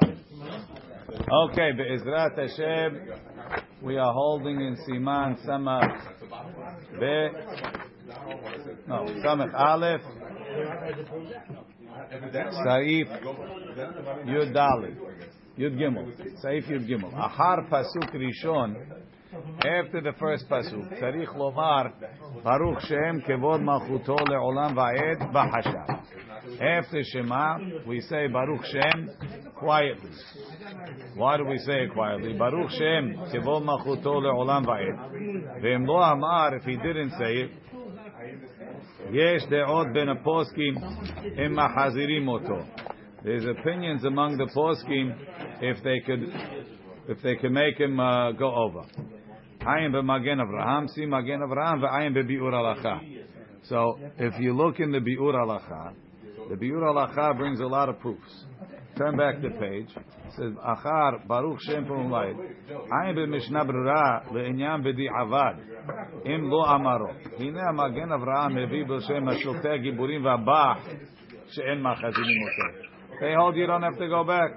Okay, Be'ezrat Hashem, we are holding in Siman Samach Be, no, Samach Aleph, Saif Yud Dalit, Yud Gimel, Saif Yud Gimel. Ahar Pasuk Rishon, after the first Pasuk, Tzarich Lomar, Baruch Shem Kevod Malchuto Le'olam Va'ed B'Hashav. After Shema, we say Baruch Shem quietly. Why do we say it quietly? Baruch Shem Kevod Malchuto Le'olam Va'ed. Ve'em lo amar, if he didn't say it, Yesh de'ot ben aposkim im mahazirim oto. There's opinions among the poskim if they could if they could make him uh, go over. Ayin b'magen Avraham, si magen Avraham, v'ayin b'bi'ur alacha. So if you look in the bi'ur alacha, the bi'ur alacha brings a lot of proofs. Turn back the page. It says achar baruch shem pumlayit. Ayin b'mishnah brura le'inyan b'di'avad. אם לא אמרו, הנה המגן אברהם מביא בשם השופטי הגיבורים והבח שאין מאחזינים אותו. They hold you don't have to go back.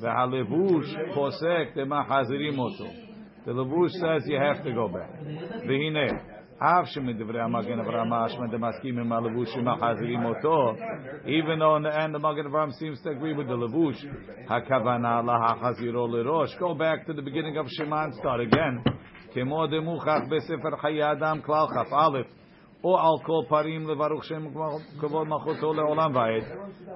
והלבוש פוסק דמחזירים אותו. The לבוש says you have to go back. והנה, אף שמדברי המגן אברהם משמע דמסכים עם הלבוש שמחזירים אותו, even though in the end the מגן אברהם seems to agree with the לבוש, הכוונה להחזירו לראש. Go back to the beginning of Shema and start again. כמו דמוכח בספר חיי אדם כלל כ"א, או על כל פרים לברוך שם כבוד מלכותו לעולם ועד.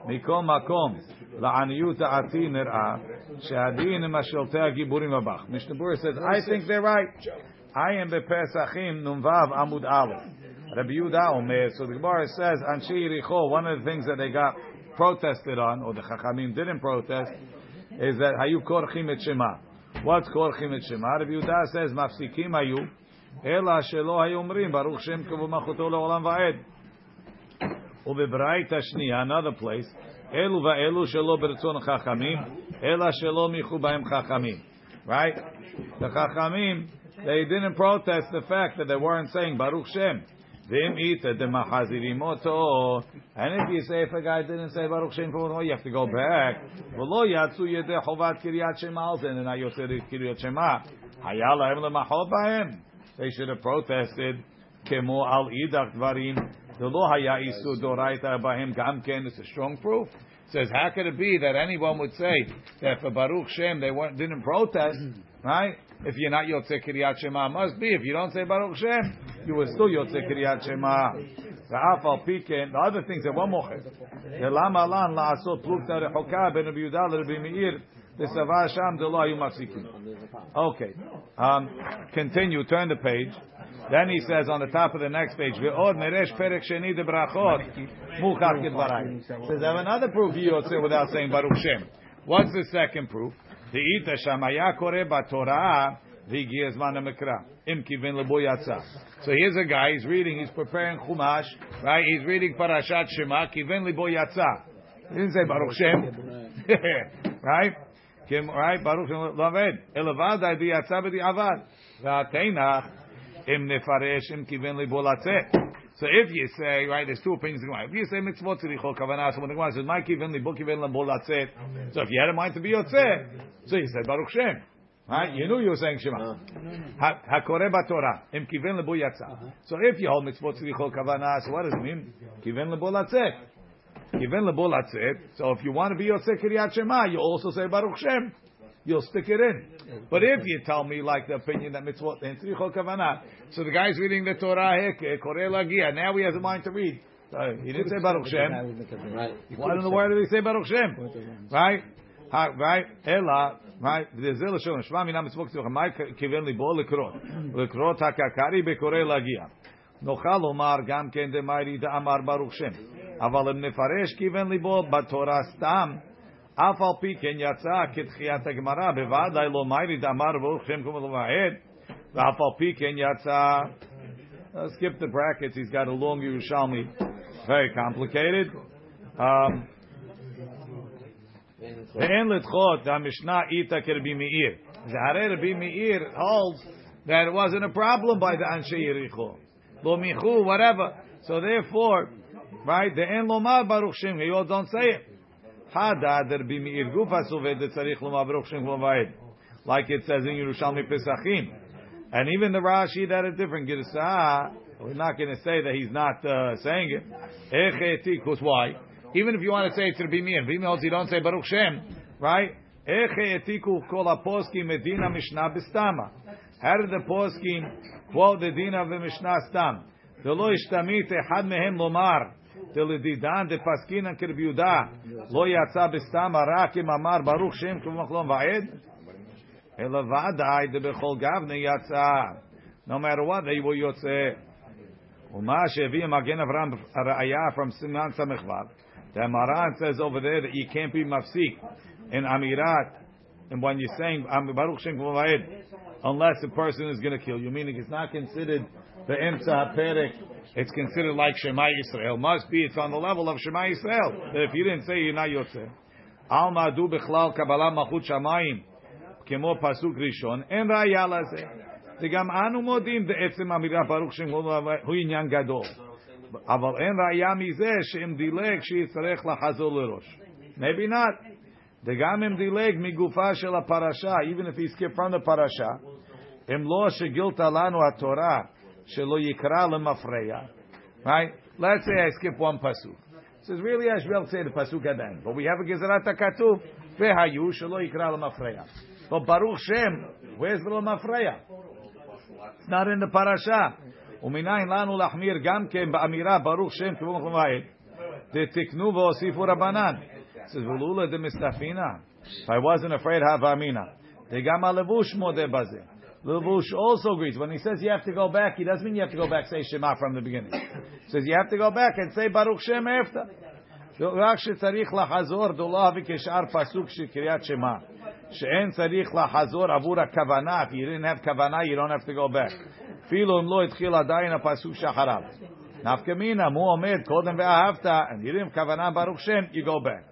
מכל מקום, לעניות דעתי נראה שהדין עם השלטי הגיבורים הבך. משנה ברורה says, I think they're right. I am בפסחים נ"ו עמוד א'. Rabbi Yehuda אומר, so the Gemara says, אנשי יריחו, one of the things that they got protested on, or the Chachamim didn't protest, is that היו כורכים את שמה. What's korchim et shema? Rabbi Yehuda says, mafsikim hayu, ela shelo hayu omrim, baruch shem kavu machuto leolam va'ed. Ubebraita shniya, another place, elu va'elu shelo bertzon chachamim, ela shelo michu ba'em chachamim. Right? The chachamim, they didn't protest the fact that they weren't saying baruch shem. And if you say if a guy didn't say Baruch Shem for you have to go back. They should have protested. Kemo al idach dvarim. The lo haya isu doraita bahem gam ken. It's a strong proof. Says how could it be that anyone would say that for Baruch Shem they weren't, didn't protest, right? If you're not Yotze Kiryat Shema, must be. If you don't say Baruch Shem, you were still Yotze Kiryat Shema. The other things that one. The Lama Lan La'asot Plukta Rechoka Ben Rabbi Yudal Rabbi Meir. The Savah Sham De Lo. Okay. Um, continue. Turn the page. Then he says on the top of the next page, Ve'od Neresh Perek Sheni De Brachot Muchach. Says, I have another proof you Yotze without saying Baruch Shem. What's the second proof? De'ita shamaya kore batorah v'giez manamikra im kivin leboyatza. So here's a guy, he's reading, he's preparing Chumash, right? He's reading Parashat Shema, kivin leboyatza. He didn't say Baruch Shem. right? Kim, right? Baruch Shem Laved. Elevad ay biyatza b'di'avad. V'ateinach im nefaresh im kivin leboyatza. So if you say, right, there's two opinions. In one. If you say mitzvot tzrichol kavanah, so when the Gemara says, "My kiven libo kiven labo latzet," so if you had a mind to be yotzeh, so you said Baruch Shem, right? You knew you were saying Shema. Uh-huh. Hakore Torah, im kiven labo yatsa. Uh-huh. So if you hold mitzvot tzrichol kavanah, so what does it mean? Kiven labo latzet. Kiven labo latzet. So if you want to be yotzeh kiryat Shema, you also say Baruch Shem You'll stick it in. But if you tell me like the opinion that mitzvot and tzrichol kavanah, so the guy's reading the Torah here, koreh lagia. Now he has a mind to read. Uh, he didn't say Baruch Shem. Why in the world did he say Baruch Shem? Right? Right? Ela. Right? וזה לשון, שמע מינה מצוות כתוב, מה כיוון ליבו לקרות? לקרות הקקרי בקורא להגיע. נוכל לומר גם כן דמיירי דאמר ברוך שם. אבל אם נפרש כיוון ליבו בתורה סתם, אף על פי כן יצא כתחיית הגמרא, בוודאי לא מיירי דאמר ברוך שם כמו למעט, ואף על פי כן יצא... Skip the brackets, he's got a long Yerushalmi. Very complicated. Um, ואין לדחות, המשנה איתה כרבי מאיר. והרי רבי מאיר holds that it wasn't a problem by the אנשי יריחו. לא מיכו, whatever. So therefore, right, the אין לומר ברוך שם, you all don't say it. Hadader b'mi'ir gufa suved tzarich lomar baruch shem Like it says in Yerushalmi Pesachim. And even the Rashi that a different Girsah, we're not going to say that he's not uh, saying it. Echetikus, why? Even if you want to say it's Rabbi Meir, Rabbi Meir, you don't say Baruch Shem, right? Echetiku kol aposkim medina mishnah bistama. How did the poskim quote the dina of the mishnah stam? The lo ishtamit had mehem lomar דלדידן דפסקינן כרבי יהודה, לא יצא בסתמה רק אם אמר ברוך שם כמחלום ועד, אלא ודאי דבכל גבנה יצא. No matter what, they will יוצא. ומה שהביא מגן אברהם הראייה from סימן ס"ו, the Maran says over there that you can't be mafsik in Amirat, and when you're saying Baruch Shem unless a person is going to kill you, meaning it's not considered the Emsa Perek, it's considered like Shema Yisrael. Must be, it's on the level of Shema Yisrael. That if you didn't say, you're not Yotzeh. Al Madu Bechlal Kabbalah Machut Shamayim, כמו פסוק ראשון, אין ראיה לזה. וגם אנו מודים בעצם אמירה ברוך שם הוא עניין גדול. אבל אין ראיה מזה שאם דילג שיצטרך לחזור לראש. Maybe not. וגם אם דילג מגופה של הפרשה, even if he skipped from the פרשה, אם לא שגילתה לנו התורה שלא יקרא למפרע, right? Let's say I skip one pasuk. It says really I should be able to say the pasuk at the end. But we have a gezerat הכתוב, והיו שלא יקרא למפרע. But Baruch Shem, where's the למפרע? It's not in the parasha. ומניין לנו להחמיר גם כן באמירה ברוך שם כמו מחמאית, דתקנו והוסיפו רבנן. says, ולולה דמסתפינה. If I wasn't afraid, have amina. וגם הלבוש מודה בזה. Levush also agrees. When he says you have to go back, he doesn't mean you have to go back say Shema from the beginning. He says you have to go back and say Baruch Shem after. רק שצריך לחזור דולא וכשאר פסוק של קריאת שמע. שאין צריך לחזור עבור הכוונה. If you didn't have כוונה, you don't have to go back. אפילו אם לא התחיל עדיין הפסוק שאחריו. נפקא מינה, מו עומד קודם ואהבת, and you didn't have כוונה ברוך שם, you go back.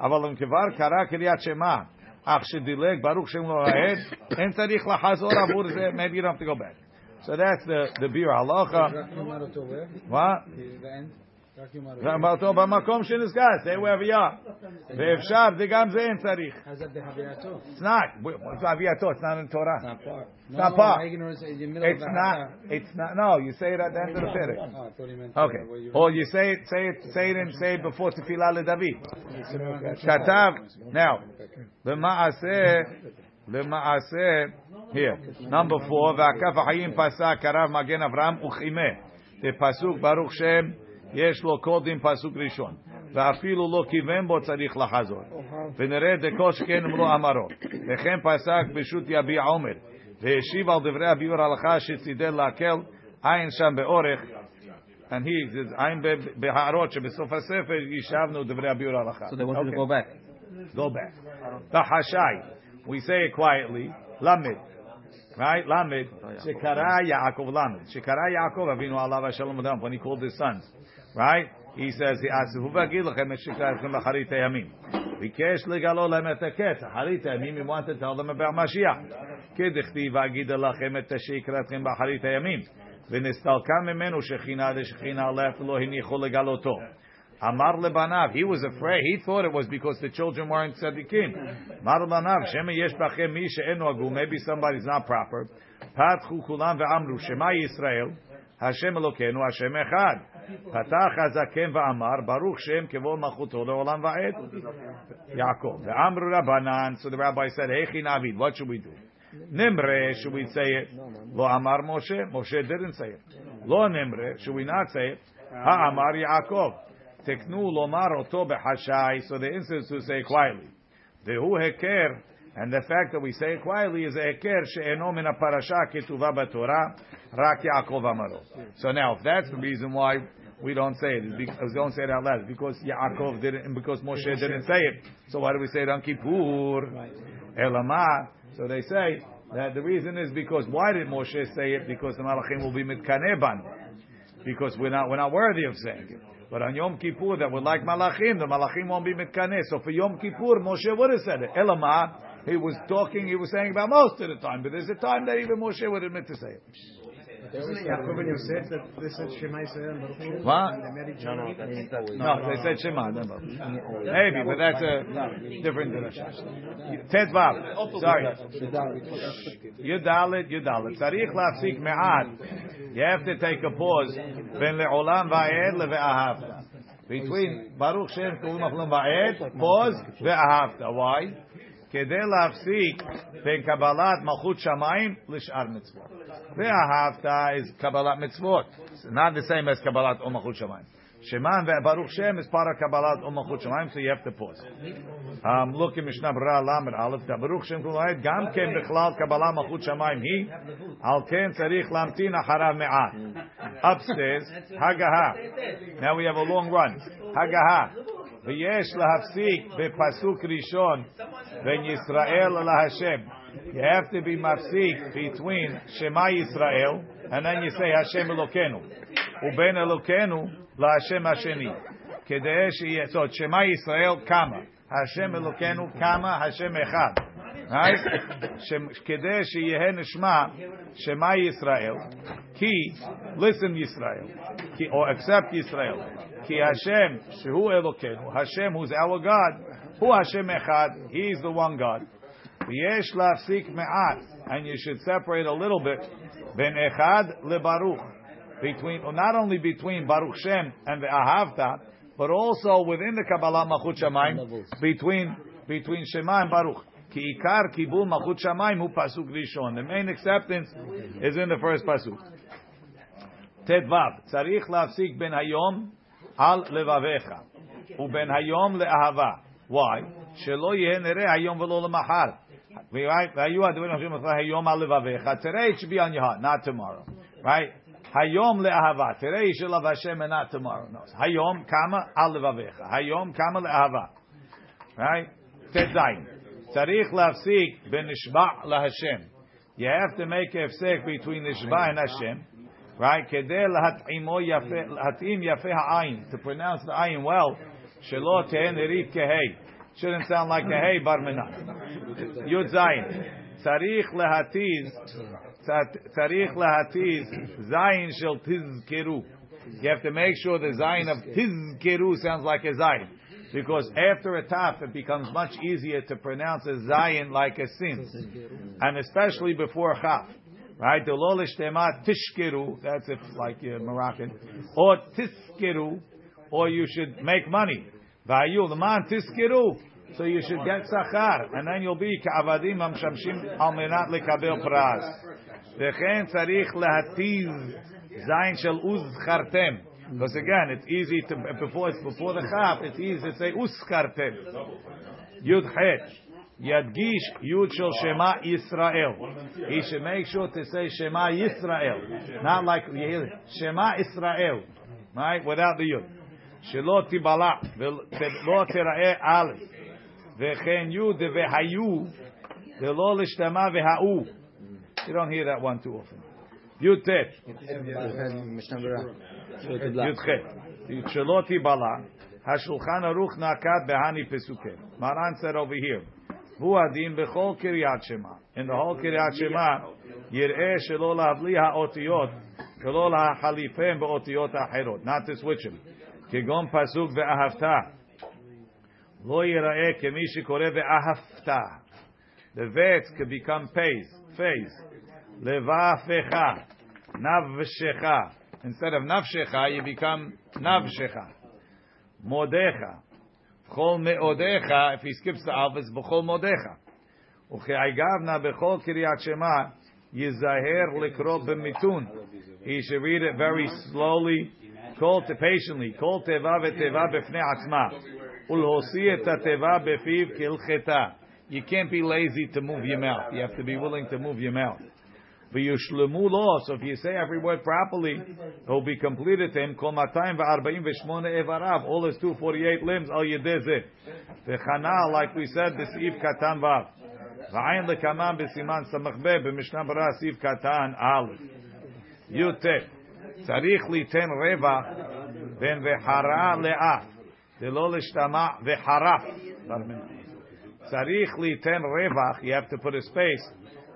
אבל אם כבר קרא קריאת שמע, אך שדילג ברוך שם לא העד, אין צריך לחזור עבור זה, maybe you don't have to go back. So that's the, the beer halacha. What? אותו במקום שנסגר, stay wherever you are. ואפשר, זה גם זה אין צריך. It's not. It's אבייתו, it's not in Torah. It's not part. It's not, it's not, no, you say it at the end of the Perek. Okay. Or you say it, say it, say it and say it before תפילה לדוד. כתב, now, למעשה, למעשה, here, number four, והקף החיים פסק כרב מגן אברהם וחימה. זה פסוק ברוך שם יש לו קודם פסוק ראשון, ואפילו לא כיוון בו צריך לחזור. ונראה דקו שכן אמרו אמרו. וכן פסק בשו"ת יביע עומר, והשיב על דברי הביאור הלכה שצידד להקל, עין שם באורך, and he says, עין בהערות שבסוף הספר ישבנו דברי הביאור הלכה. So they wanted okay. to go back. Go back. בחשאי, we say it quietly, למד. Right? Lamed. Shekara Yaakov Lamed. Shekara Yaakov Avinu Alav Shalom Adam when he called his sons. Right? He says, he asks, "Who v'agid lechem et shikratchem lacharit hayamim?" Bikesh legalo lem et haket. Harit hayamim. He wanted to tell them about Mashiach. Kedichti v'agid lechem et shikratchem lacharit hayamim. ונסתלקה ממנו שכינה דשכינה לeft לא הניחו לגלותו. Amar lebanav. He was afraid. He thought it was because the children weren't tzaddikim. Amar lebanav. Shema yesh bachem mi she'enu agu. Maybe somebody's not proper. Patchu kulam ve'amru. Shema Yisrael. Hashem Elokeinu. Hashem Echad. פתח הזקן ואמר, ברוך שם כבוד מלכותו לעולם ועד. יעקב. ואמרו רבנן, so the rabbi said, היכי נעביד, what should we do? Nimre, should we say it? Lo amar Moshe, Moshe didn't say it. Lo nimre, should we not say it? Ha amar Yaakov. Teknu lomar oto behashai, so the instance to say quietly. Vehu heker, and the fact that we say it quietly is a heker she'eno min parasha ketuva b'Torah, rak Yaakov amaro. So now, if that's the reason why we don't say it. Because, don't say it out loud. Because Yaakov didn't, and because Moshe didn't say it. So why do we say it on Kippur? Elamah. So they say that the reason is because why did Moshe say it? Because the Malachim will be mitkaneban. Because we're not, we're not worthy of saying it. But on Yom Kippur, that we're like Malachim, the Malachim won't be mitkaneh. So for Yom Kippur, Moshe would have said it. Elamah, he was talking, he was saying about most of the time, but there's a time that even Moshe would admit to say it. Isn't it Yaakov and Yosef that they said Shema Yisrael and Baruch What? And they met each No, other? no, No, they said Shema. No, Maybe, but that's a different direction. Tet Vav. Sorry. Yudalit, Yudalit. Tzarich lafsik me'at. You have to take a pause. Ben le'olam va'ed le've'ahavta. Between Baruch Shem Kulim Achlam va'ed, pause, ve'ahavta. Why? כדי להפסיק בין קבלת מלכות שמיים לשאר מצוות. והאהבת is קבלת מצוות. It's not the same as קבלת או מלכות שמיים. Sheman ve'baruch Shem is part of Kabbalat or Malchut Shemaim, so you have to pause. Um, look in Mishnah Berurah Lamed Aleph, Baruch Shem Kulayet, Gam Ken Bechlal Kabbalah Malchut Shemaim Hi, Al Ken Tzarich Lamtin Acharav Me'at. Upstairs, Hagaha. Now we have a long run. Hagaha. ויש להפסיק בפסוק ראשון בין ישראל להשם. You have to be מפסיק between שמע ישראל, and then you say השם אלוקינו, ובין אלוקינו להשם השני. כדי שיהיה, זאת אומרת, שמע ישראל כמה, השם אלוקינו כמה, השם אחד. כדי שיהיה נשמע שמע ישראל, כי listen ישראל, או accept ישראל. Ki Hashem, Shehu Elokenu. Hashem, who's our God. Who Hashem Echad. He is the one God. V'yesh lafsik me'at. And you should separate a little bit. Ben Echad leBaruch. Between, not only between Baruch Shem and the Ahavta, but also within the Kabbalah Machut Shamayim, between, between Shema and Baruch. Ki ikar kibul Machut Shamayim hu pasuk rishon. The main acceptance is in the first pasuk. Tet vav. Tzarich lafsik ben hayom al levavecha. Uben hayom le'ahava. Why? Shelo yeh nere hayom v'lo lemachar. Today it should be on your heart, not tomorrow. Right? Hayom le'ahava. Today you should love Hashem and not tomorrow. No. Hayom kama al levavecha. Hayom kama le'ahava. Right? Tedzayin. Tzarich lafsik ben nishba' laHashem. You have to make a mistake between nishba and Hashem. Right? כדי להתאימו יפה, להתאים יפה העין. To pronounce the עין well. שלא תהא נראית כהי. Shouldn't sound like a hey bar menat. Yud Zayin. צריך להתיז, צריך להתיז זין של תזכרו. You have to make sure the zayin of tizkeru sounds like a zayin. Because after a taf, it becomes much easier to pronounce a zayin like a sin. And especially before chaf. Right? Tishkeru, that's if like uh, Moroccan. Or tiskiru. or you should make money. Vayu leman tiskiru. So you should get sachar, and then you'll be ka'avadim hamshamshim al menat lekabel praz. V'chen tzarich lahatiz zayin shel uzchartem. Because again, it's easy to before it's before the chaf, it's easy to say uzchartem. Yud het. Yadgish Yud Shel Shema Yisrael. He should make sure to say Shema Yisrael, not like Shema Israel, right? Without the Yud. Shelo Tibala Velo Terae Aleph. Vechen Yud Vehayu Velo Lishtama Vehau. You don't hear that one too often. Yud Tet. Yud Shelo Tibala. Hashulchan Aruch Nakat Behani Pesuket. Maran said over here. הוא הדין בכל קריאת שמע. In the whole קריאת שמע, יראה שלא להבליע האותיות, ולא להחליפם באותיות אחרות. Not to switch them. כגון פסוק ואהבת. לא ייראה כמי שקורא ואהבת. The vets could become phase, phase. לבפך, נפשך. Instead of נפשך, you become נפשך. מודיך. If he skips the alpha, it's b'chol modecha. Uche'aygavna b'chol kiryat shema, yizaher likro b'mitun. He should read it very slowly, call to patiently, call teva v'teva b'fnei atzma. Ulhosi et teva b'fiv kilcheta. You can't be lazy to move your mouth. You have to be willing to move your mouth V'yushlemu lo. So if you say every word properly, it will be completed to him. Kol matayim v'arba'im v'shmone evarav. All his 248 limbs, al yedezeh. V'chana, like we said, b'sif katan vav. V'ayin lekaman b'siman samach be, b'mishnah bara sif katan aleph. Yutet. צריך ליתן רווח בין וחרה לאף, דלא להשתמע וחרף. צריך ליתן רווח, you have to put a space,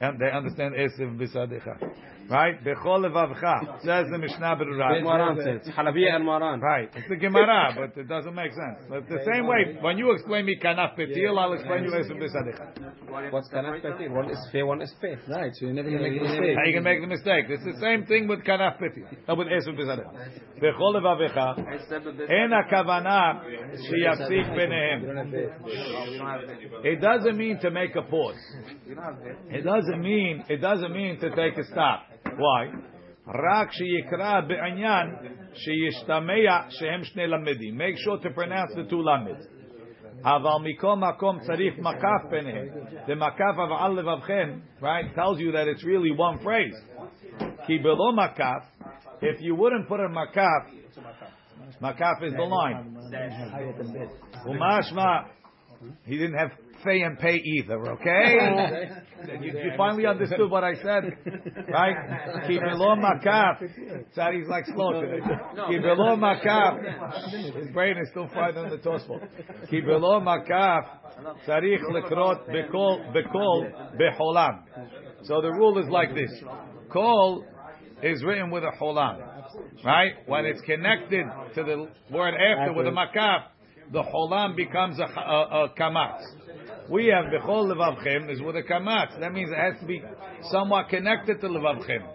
And they understand Esev b'sadecha, Right? Bechol Levavcha. Says the Mishnah Berurah. maran says. Halabiya and Maran. Right. It's the Gemara, but it doesn't make sense. But the same way, when you explain me Kanaf Petil, I'll explain you Esev b'sadecha. What's Kanaf Petil? One is fair, one is fair. Right, so you never make a mistake. How you can make the mistake? It's the same thing with Kanaf Petil. not with Esev b'sadecha. Bechol Levavcha. En HaKavana Shiyafsik Benehem. It doesn't mean to make a pause. It doesn't mean it doesn't mean to take a stop. Why? רק שיקרא בעניין שישתמע שהם שני למדים. Make sure to pronounce the two למד. אבל מכל מקום צריך מקף ביניהם. The מקף אבל לבבכם, right, tells you that it's really one phrase. כי בלא מקף, if you wouldn't put a makaf, makaf is the line. Umashma, he didn't have pay and pay either, okay? Oh. you, you finally understood what I said, right? Ki below makaf. Sadi's like slow today. Below makaf. His brain is still fried on the toast bowl. Below makaf. Sarich lekrot bekol bekol beholam. So the rule is like this. Kol is written with a holam, right? When it's connected to the word after with a makaf, the holam becomes a, a, a kamatz. We have bechol levavchem is with a kamatz. That means it has to be somewhat connected to levavchem.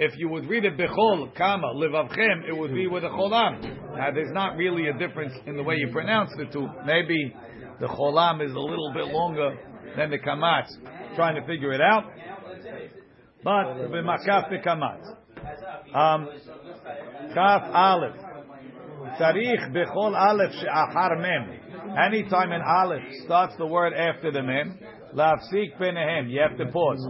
If you would read it bechol kama levavchem, it would be with a cholam. Now there's not really a difference in the way you pronounce the two. Maybe the cholam is a little bit longer than the kamatz. Trying to figure it out. But b'makaf b'kamatz. Um, kaf aleph. Tzarich bechol aleph she'achar mem. Anytime an aleph starts the word after the mem, lafsik benehem. You have to pause.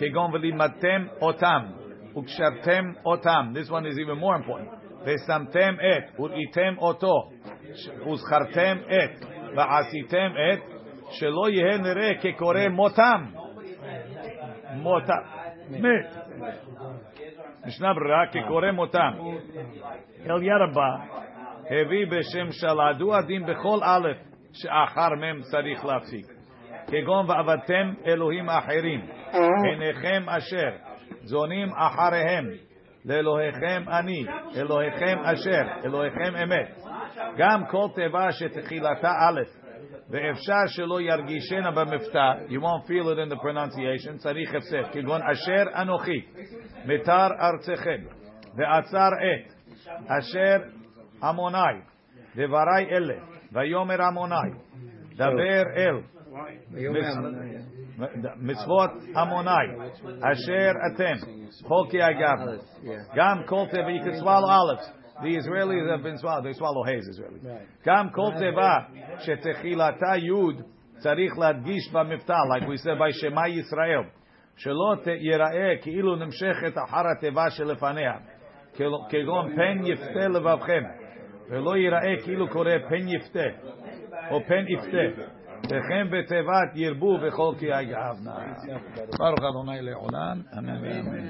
Kegon v'limatem otam. Ukshartem otam. This one is even more important. Vesamtem et. Uritem oto. Uzchartem et. Va'asitem et. שלא יהיה נראה כקורא מותם. מותם. מת. משנה ברירה כקורא מותם. אליהו רבה הביא בשם שלדו הדין בכל א' שאחר מ' צריך להפסיק. כגון ועבדתם אלוהים אחרים, עיניכם אשר, זונים אחריהם, לאלוהיכם אני, אלוהיכם אשר, אלוהיכם אמת. גם כל תיבה שתחילתה א', ואפשר שלא ירגישנה במבטא, you won't feel it in the pronunciation, צריך הפסק, כגון אשר אנוכי, מטר ארצכם, ועצר את, אשר עמוני, דברי אלה, ויאמר עמוני, דבר אל, מצוות עמוני, אשר אתם, חוקי אגב, גם כל תיבה, you can swallow olives. The Israelis have been swallowed, they swallow haze Israelis. גם כל תיבה שתחילתה יוד צריך להדגיש במבטא, like we said by שמע ישראל, שלא ייראה כאילו נמשכת אחר התיבה שלפניה, כגון פן יפתה לבבכם, ולא ייראה כאילו קורא פן יפתה, או פן יפתה. וכן בתיבת ירבו בכל כי אגב. ברוך אדוני לעולם, אמן ואמן.